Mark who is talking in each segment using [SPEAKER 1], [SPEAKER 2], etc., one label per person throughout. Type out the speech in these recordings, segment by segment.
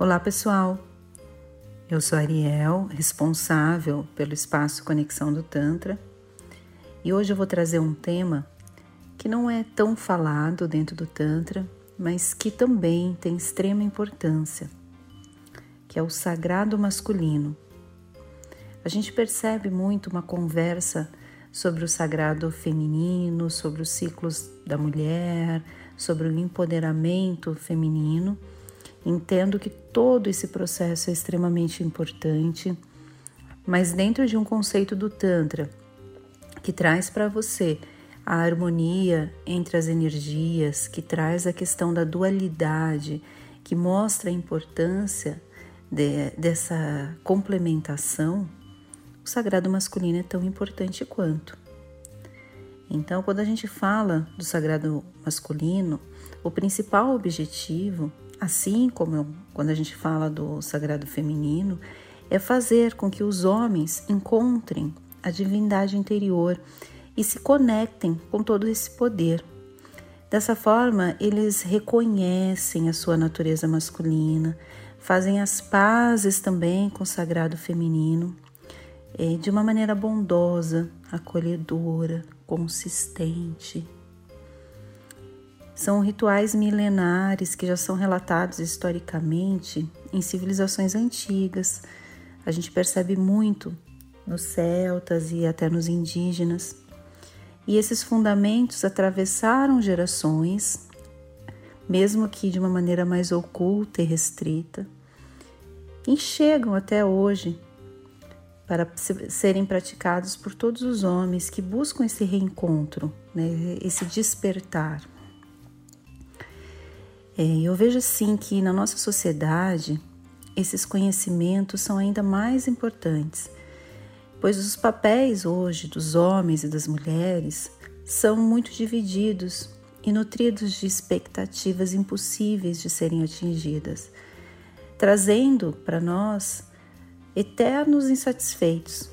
[SPEAKER 1] Olá, pessoal. Eu sou Ariel, responsável pelo espaço Conexão do Tantra, e hoje eu vou trazer um tema que não é tão falado dentro do Tantra, mas que também tem extrema importância, que é o sagrado masculino. A gente percebe muito uma conversa sobre o sagrado feminino, sobre os ciclos da mulher, sobre o empoderamento feminino Entendo que todo esse processo é extremamente importante, mas dentro de um conceito do Tantra que traz para você a harmonia entre as energias, que traz a questão da dualidade, que mostra a importância de, dessa complementação, o sagrado masculino é tão importante quanto. Então, quando a gente fala do sagrado masculino, o principal objetivo assim como quando a gente fala do sagrado feminino, é fazer com que os homens encontrem a divindade interior e se conectem com todo esse poder. Dessa forma, eles reconhecem a sua natureza masculina, fazem as pazes também com o sagrado feminino, eh, de uma maneira bondosa, acolhedora, consistente, são rituais milenares que já são relatados historicamente em civilizações antigas. A gente percebe muito nos celtas e até nos indígenas. E esses fundamentos atravessaram gerações, mesmo que de uma maneira mais oculta e restrita, e chegam até hoje para serem praticados por todos os homens que buscam esse reencontro, né, esse despertar. É, eu vejo assim que na nossa sociedade esses conhecimentos são ainda mais importantes, pois os papéis hoje dos homens e das mulheres são muito divididos e nutridos de expectativas impossíveis de serem atingidas, trazendo para nós eternos insatisfeitos,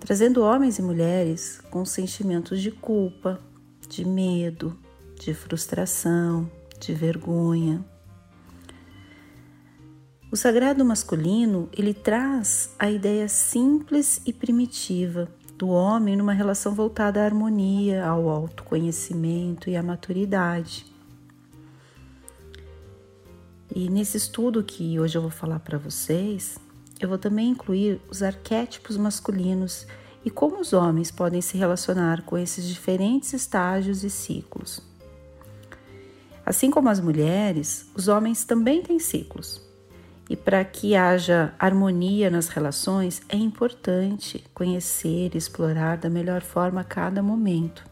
[SPEAKER 1] trazendo homens e mulheres com sentimentos de culpa, de medo, de frustração, de vergonha. O sagrado masculino, ele traz a ideia simples e primitiva do homem numa relação voltada à harmonia, ao autoconhecimento e à maturidade. E nesse estudo que hoje eu vou falar para vocês, eu vou também incluir os arquétipos masculinos e como os homens podem se relacionar com esses diferentes estágios e ciclos. Assim como as mulheres, os homens também têm ciclos. E para que haja harmonia nas relações, é importante conhecer e explorar da melhor forma cada momento.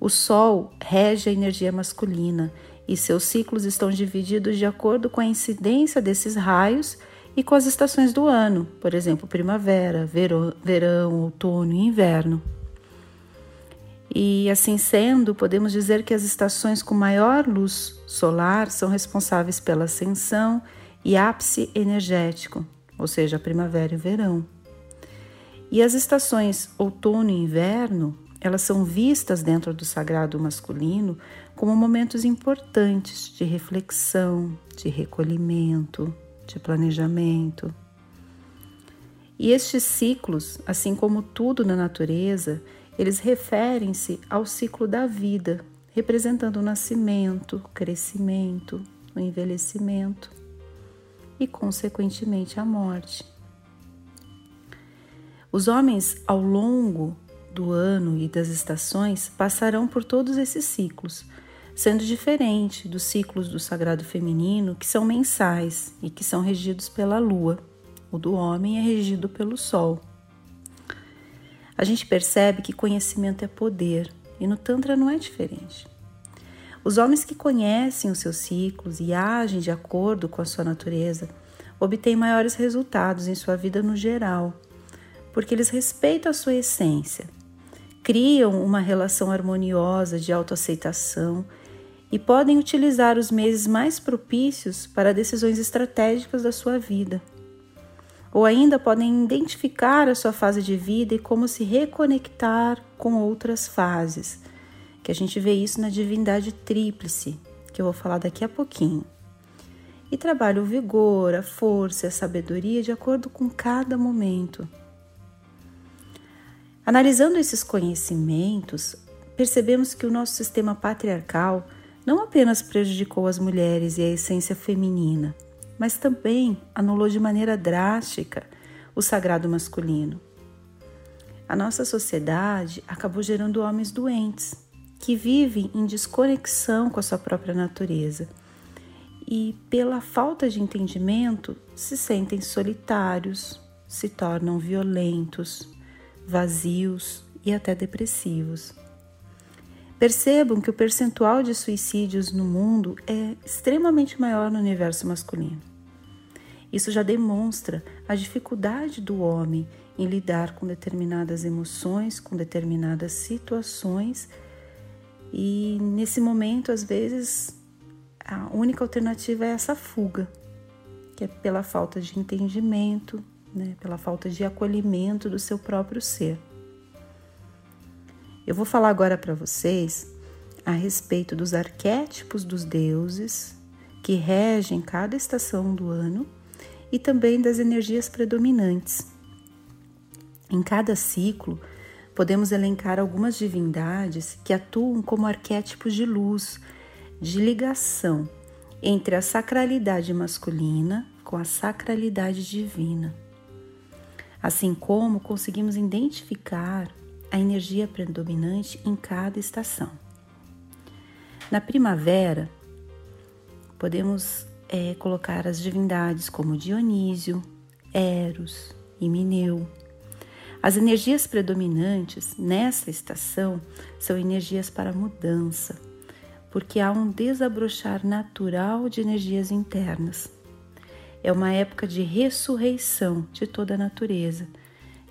[SPEAKER 1] O Sol rege a energia masculina e seus ciclos estão divididos de acordo com a incidência desses raios e com as estações do ano, por exemplo, primavera, verão, outono e inverno. E assim sendo, podemos dizer que as estações com maior luz solar são responsáveis pela ascensão e ápice energético, ou seja, a primavera e o verão. E as estações outono e inverno, elas são vistas dentro do sagrado masculino como momentos importantes de reflexão, de recolhimento, de planejamento. E estes ciclos, assim como tudo na natureza, eles referem-se ao ciclo da vida, representando o nascimento, o crescimento, o envelhecimento e, consequentemente, a morte. Os homens, ao longo do ano e das estações, passarão por todos esses ciclos, sendo diferente dos ciclos do sagrado feminino, que são mensais e que são regidos pela lua. O do homem é regido pelo sol a gente percebe que conhecimento é poder e no Tantra não é diferente. Os homens que conhecem os seus ciclos e agem de acordo com a sua natureza obtêm maiores resultados em sua vida no geral, porque eles respeitam a sua essência, criam uma relação harmoniosa de autoaceitação e podem utilizar os meses mais propícios para decisões estratégicas da sua vida ou ainda podem identificar a sua fase de vida e como se reconectar com outras fases, que a gente vê isso na divindade tríplice, que eu vou falar daqui a pouquinho. e trabalha o vigor, a força a sabedoria de acordo com cada momento. Analisando esses conhecimentos, percebemos que o nosso sistema patriarcal não apenas prejudicou as mulheres e a essência feminina, mas também anulou de maneira drástica o sagrado masculino. A nossa sociedade acabou gerando homens doentes, que vivem em desconexão com a sua própria natureza e, pela falta de entendimento, se sentem solitários, se tornam violentos, vazios e até depressivos. Percebam que o percentual de suicídios no mundo é extremamente maior no universo masculino. Isso já demonstra a dificuldade do homem em lidar com determinadas emoções, com determinadas situações, e nesse momento, às vezes, a única alternativa é essa fuga, que é pela falta de entendimento, né, pela falta de acolhimento do seu próprio ser. Eu vou falar agora para vocês a respeito dos arquétipos dos deuses que regem cada estação do ano e também das energias predominantes. Em cada ciclo, podemos elencar algumas divindades que atuam como arquétipos de luz, de ligação entre a sacralidade masculina com a sacralidade divina. Assim como conseguimos identificar a energia predominante em cada estação. Na primavera, podemos é, colocar as divindades como Dionísio, Eros e Mineu. As energias predominantes nessa estação são energias para mudança, porque há um desabrochar natural de energias internas. É uma época de ressurreição de toda a natureza,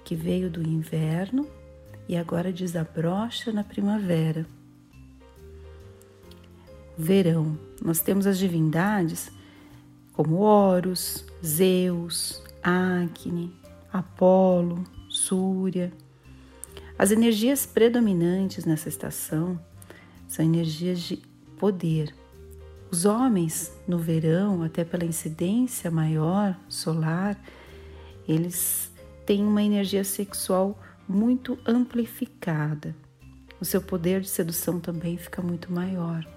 [SPEAKER 1] que veio do inverno e agora desabrocha na primavera. Verão, nós temos as divindades como Horus, Zeus, Acne, Apolo, Súria. As energias predominantes nessa estação são energias de poder. Os homens, no verão, até pela incidência maior solar, eles têm uma energia sexual muito amplificada. O seu poder de sedução também fica muito maior.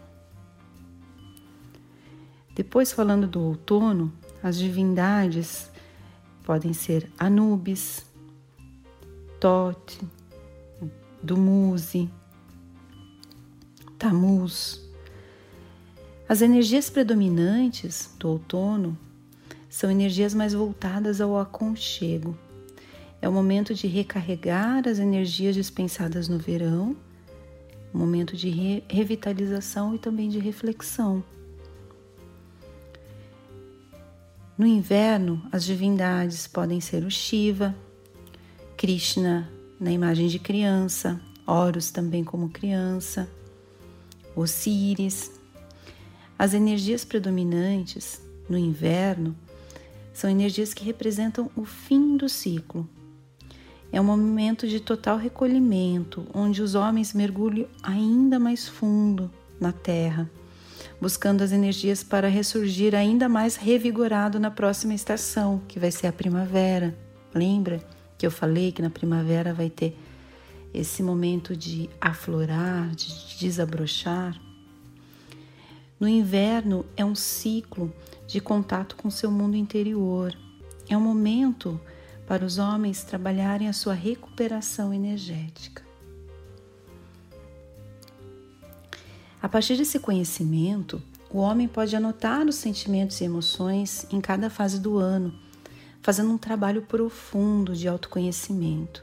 [SPEAKER 1] Depois, falando do outono, as divindades podem ser Anubis, Tote, Dumuzi, Tamuz. As energias predominantes do outono são energias mais voltadas ao aconchego. É o momento de recarregar as energias dispensadas no verão, momento de re revitalização e também de reflexão. No inverno, as divindades podem ser o Shiva, Krishna na imagem de criança, Horus também como criança, Osíris. As energias predominantes no inverno são energias que representam o fim do ciclo. É um momento de total recolhimento, onde os homens mergulham ainda mais fundo na terra buscando as energias para ressurgir ainda mais revigorado na próxima estação, que vai ser a primavera. Lembra que eu falei que na primavera vai ter esse momento de aflorar, de desabrochar? No inverno é um ciclo de contato com seu mundo interior. É um momento para os homens trabalharem a sua recuperação energética. A partir desse conhecimento, o homem pode anotar os sentimentos e emoções em cada fase do ano, fazendo um trabalho profundo de autoconhecimento.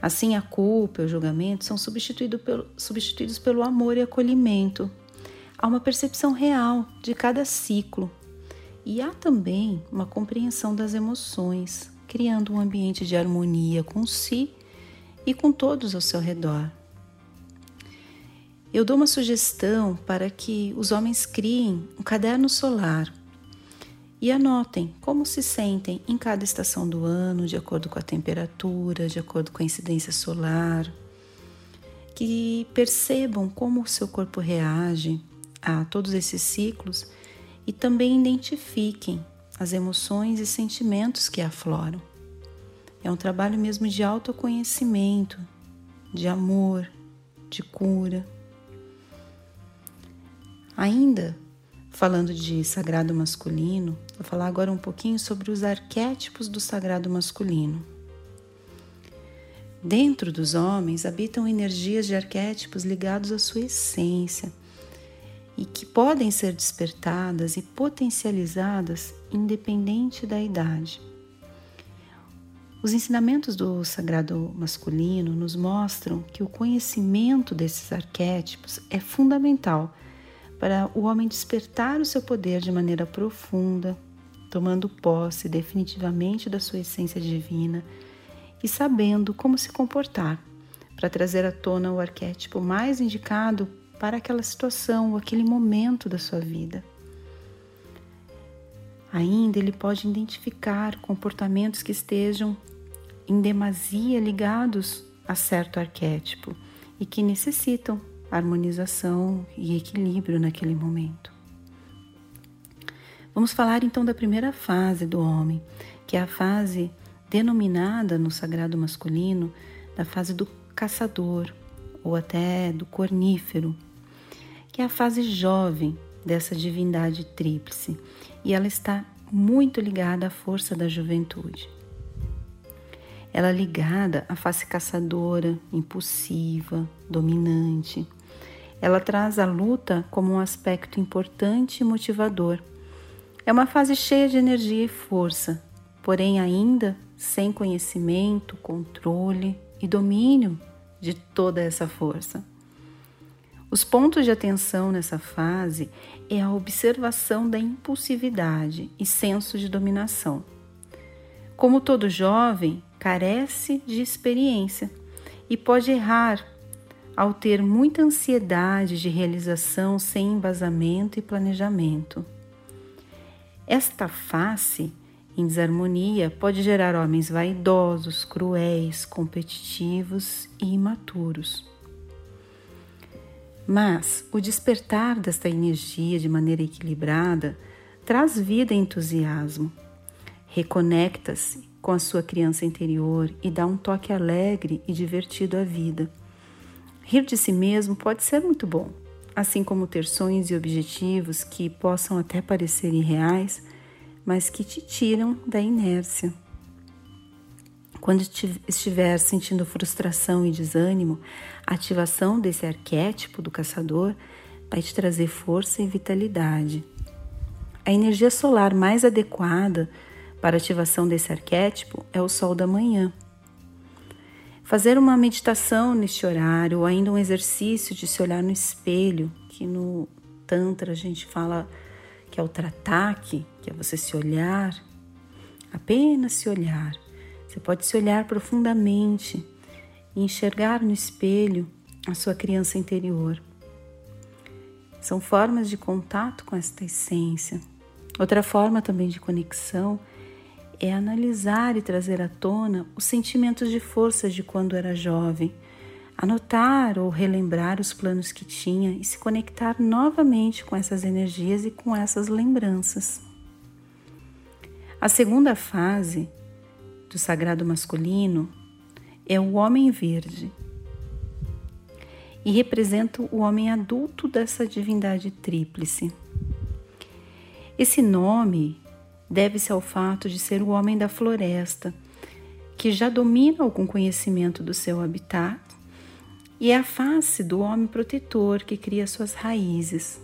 [SPEAKER 1] Assim, a culpa e o julgamento são substituído pelo, substituídos pelo amor e acolhimento. Há uma percepção real de cada ciclo e há também uma compreensão das emoções, criando um ambiente de harmonia com si e com todos ao seu redor. Eu dou uma sugestão para que os homens criem um caderno solar e anotem como se sentem em cada estação do ano, de acordo com a temperatura, de acordo com a incidência solar, que percebam como o seu corpo reage a todos esses ciclos e também identifiquem as emoções e sentimentos que afloram. É um trabalho mesmo de autoconhecimento, de amor, de cura. Ainda falando de sagrado masculino, vou falar agora um pouquinho sobre os arquétipos do sagrado masculino. Dentro dos homens habitam energias de arquétipos ligados à sua essência e que podem ser despertadas e potencializadas independente da idade. Os ensinamentos do sagrado masculino nos mostram que o conhecimento desses arquétipos é fundamental para o homem despertar o seu poder de maneira profunda, tomando posse definitivamente da sua essência divina e sabendo como se comportar para trazer à tona o arquétipo mais indicado para aquela situação ou aquele momento da sua vida. Ainda ele pode identificar comportamentos que estejam em demasia ligados a certo arquétipo e que necessitam harmonização e equilíbrio naquele momento. Vamos falar então da primeira fase do homem, que é a fase denominada no sagrado masculino da fase do caçador ou até do cornífero, que é a fase jovem dessa divindade tríplice, e ela está muito ligada à força da juventude. Ela é ligada à face caçadora, impulsiva, dominante, ela traz a luta como um aspecto importante e motivador. É uma fase cheia de energia e força, porém ainda sem conhecimento, controle e domínio de toda essa força. Os pontos de atenção nessa fase é a observação da impulsividade e senso de dominação. Como todo jovem, carece de experiência e pode errar ao ter muita ansiedade de realização sem embasamento e planejamento. Esta face em desarmonia pode gerar homens vaidosos, cruéis, competitivos e imaturos. Mas o despertar desta energia de maneira equilibrada traz vida e entusiasmo. Reconecta-se com a sua criança interior e dá um toque alegre e divertido à vida Rir de si mesmo pode ser muito bom, assim como ter sonhos e objetivos que possam até parecer irreais, mas que te tiram da inércia. Quando estiver sentindo frustração e desânimo, a ativação desse arquétipo do caçador vai te trazer força e vitalidade. A energia solar mais adequada para a ativação desse arquétipo é o sol da manhã. Fazer uma meditação neste horário, ou ainda um exercício de se olhar no espelho, que no Tantra a gente fala que é o tratak, que é você se olhar, apenas se olhar. Você pode se olhar profundamente e enxergar no espelho a sua criança interior. São formas de contato com esta essência. Outra forma também de conexão é analisar e trazer à tona os sentimentos de força de quando era jovem, anotar ou relembrar os planos que tinha e se conectar novamente com essas energias e com essas lembranças. A segunda fase do sagrado masculino é o homem verde e representa o homem adulto dessa divindade tríplice. Esse nome deve-se ao fato de ser o homem da floresta, que já domina algum conhecimento do seu habitat, e é a face do homem protetor que cria suas raízes.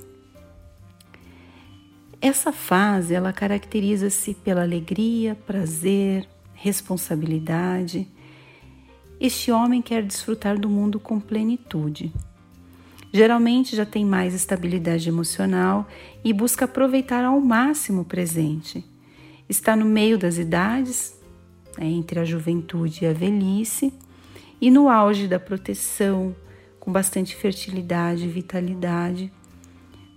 [SPEAKER 1] Essa fase ela caracteriza-se pela alegria, prazer, responsabilidade. Este homem quer desfrutar do mundo com plenitude. Geralmente já tem mais estabilidade emocional e busca aproveitar ao máximo o presente está no meio das idades, né, entre a juventude e a velhice, e no auge da proteção, com bastante fertilidade e vitalidade,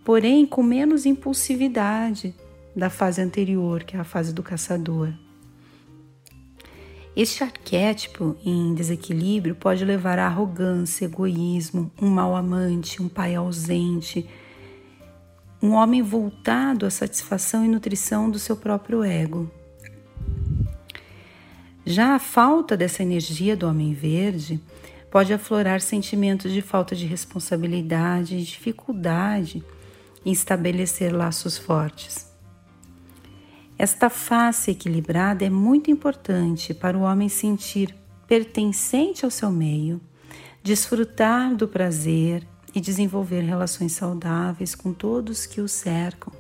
[SPEAKER 1] porém com menos impulsividade da fase anterior, que é a fase do caçador. Este arquétipo em desequilíbrio pode levar à arrogância, egoísmo, um mau amante, um pai ausente, um homem voltado à satisfação e nutrição do seu próprio ego. Já a falta dessa energia do homem verde pode aflorar sentimentos de falta de responsabilidade e dificuldade em estabelecer laços fortes. Esta face equilibrada é muito importante para o homem sentir pertencente ao seu meio, desfrutar do prazer e desenvolver relações saudáveis com todos que o cercam.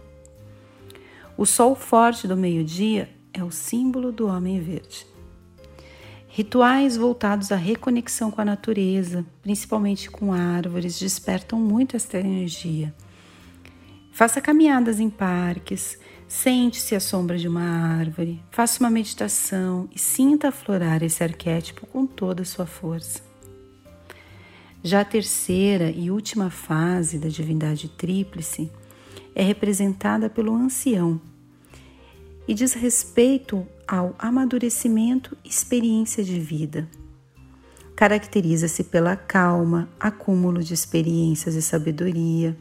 [SPEAKER 1] O sol forte do meio-dia é o símbolo do homem verde. Rituais voltados à reconexão com a natureza, principalmente com árvores, despertam muito esta energia. Faça caminhadas em parques, sente-se à sombra de uma árvore, faça uma meditação e sinta aflorar esse arquétipo com toda a sua força. Já a terceira e última fase da divindade tríplice é representada pelo ancião e diz respeito ao amadurecimento e experiência de vida. Caracteriza-se pela calma, acúmulo de experiências e sabedoria.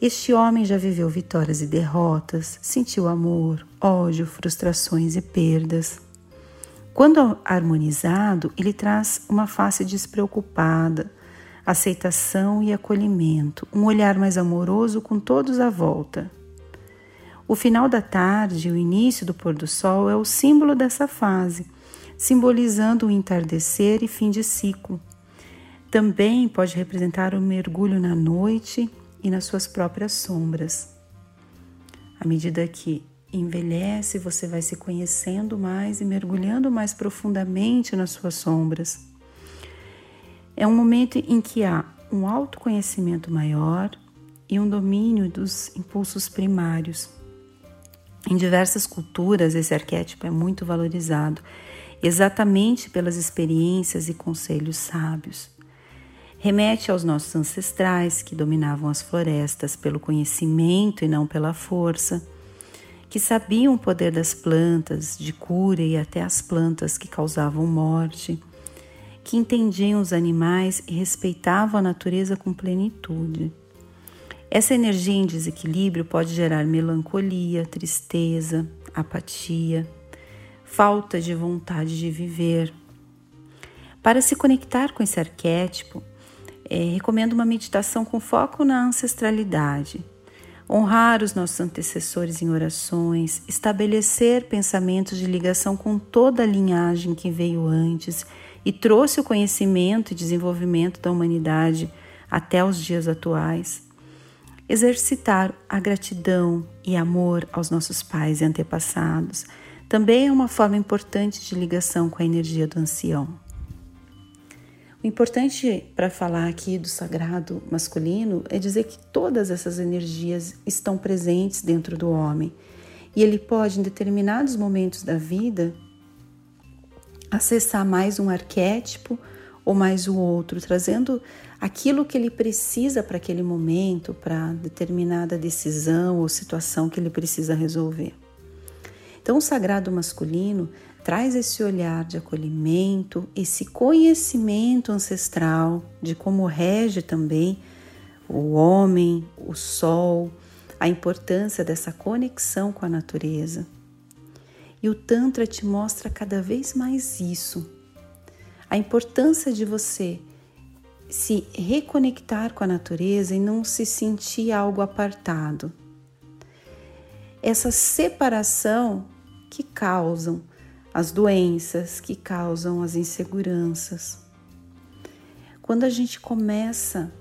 [SPEAKER 1] Este homem já viveu vitórias e derrotas, sentiu amor, ódio, frustrações e perdas. Quando harmonizado, ele traz uma face despreocupada, aceitação e acolhimento, um olhar mais amoroso com todos à volta. O final da tarde e o início do pôr do sol é o símbolo dessa fase, simbolizando o entardecer e fim de ciclo. Também pode representar o mergulho na noite e nas suas próprias sombras. À medida que envelhece, você vai se conhecendo mais e mergulhando mais profundamente nas suas sombras. É um momento em que há um autoconhecimento maior e um domínio dos impulsos primários. Em diversas culturas, esse arquétipo é muito valorizado, exatamente pelas experiências e conselhos sábios. Remete aos nossos ancestrais que dominavam as florestas pelo conhecimento e não pela força, que sabiam o poder das plantas, de cura e até as plantas que causavam morte, que entendiam os animais e respeitavam a natureza com plenitude. Essa energia em desequilíbrio pode gerar melancolia, tristeza, apatia, falta de vontade de viver. Para se conectar com esse arquétipo, é, recomendo uma meditação com foco na ancestralidade. Honrar os nossos antecessores em orações, estabelecer pensamentos de ligação com toda a linhagem que veio antes e trouxe o conhecimento e desenvolvimento da humanidade até os dias atuais Exercitar a gratidão e amor aos nossos pais e antepassados também é uma forma importante de ligação com a energia do ancião. O importante para falar aqui do sagrado masculino é dizer que todas essas energias estão presentes dentro do homem e ele pode, em determinados momentos da vida, acessar mais um arquétipo ou mais o outro, trazendo aquilo que ele precisa para aquele momento, para determinada decisão ou situação que ele precisa resolver. Então, o sagrado masculino traz esse olhar de acolhimento, esse conhecimento ancestral de como rege também o homem, o sol, a importância dessa conexão com a natureza. E o Tantra te mostra cada vez mais isso. A importância de você se reconectar com a natureza e não se sentir algo apartado. Essa separação que causam as doenças, que causam as inseguranças. Quando a gente começa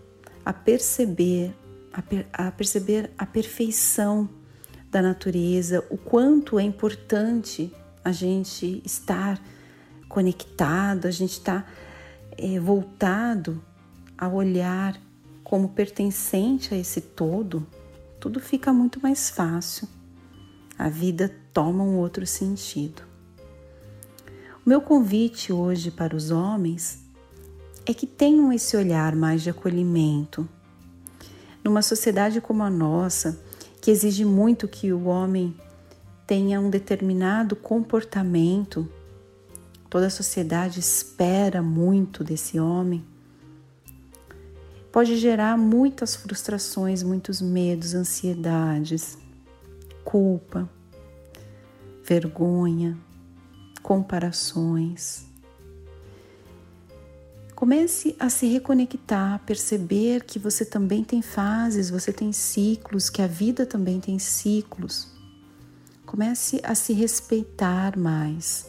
[SPEAKER 1] a perceber, a, per, a perceber a perfeição da natureza, o quanto é importante a gente estar conectado, a gente estar tá, é, voltado a olhar como pertencente a esse todo, tudo fica muito mais fácil. A vida toma um outro sentido. O meu convite hoje para os homens é que tenham esse olhar mais de acolhimento. Numa sociedade como a nossa, que exige muito que o homem tenha um determinado comportamento, toda a sociedade espera muito desse homem pode gerar muitas frustrações, muitos medos, ansiedades, culpa, vergonha, comparações. Comece a se reconectar, a perceber que você também tem fases, você tem ciclos, que a vida também tem ciclos. Comece a se respeitar mais,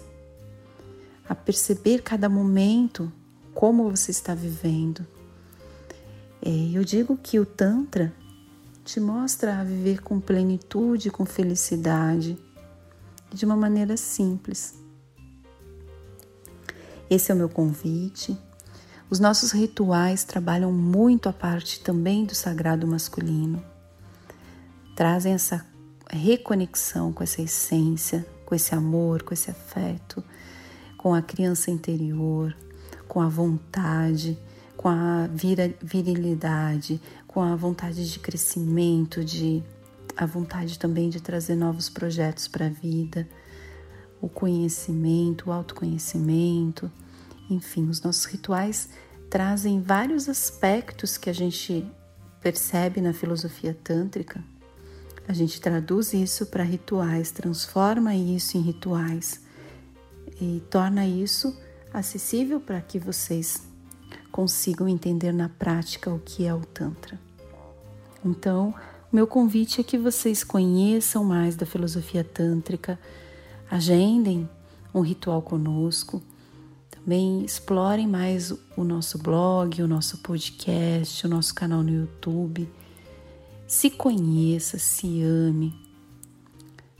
[SPEAKER 1] a perceber cada momento como você está vivendo. É, eu digo que o Tantra te mostra a viver com plenitude, com felicidade, de uma maneira simples. Esse é o meu convite. Os nossos rituais trabalham muito a parte também do sagrado masculino. Trazem essa reconexão com essa essência, com esse amor, com esse afeto, com a criança interior, com a vontade, com a virilidade, com a vontade de crescimento, de a vontade também de trazer novos projetos para a vida, o conhecimento, o autoconhecimento, enfim, os nossos rituais trazem vários aspectos que a gente percebe na filosofia tântrica. A gente traduz isso para rituais, transforma isso em rituais e torna isso acessível para que vocês consigam entender na prática o que é o Tantra. Então, meu convite é que vocês conheçam mais da filosofia tântrica, agendem um ritual conosco, também explorem mais o nosso blog, o nosso podcast, o nosso canal no YouTube. Se conheça, se ame,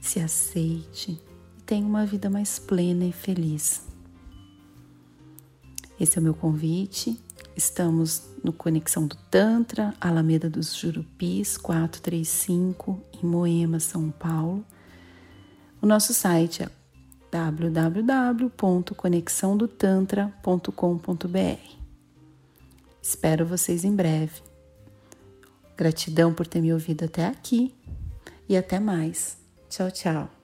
[SPEAKER 1] se aceite e tenha uma vida mais plena e feliz. Esse é o meu convite. Estamos no Conexão do Tantra, Alameda dos Jurupis, 435, em Moema, São Paulo. O nosso site é www.conexãodotantra.com.br. Espero vocês em breve. Gratidão por ter me ouvido até aqui e até mais. Tchau, tchau.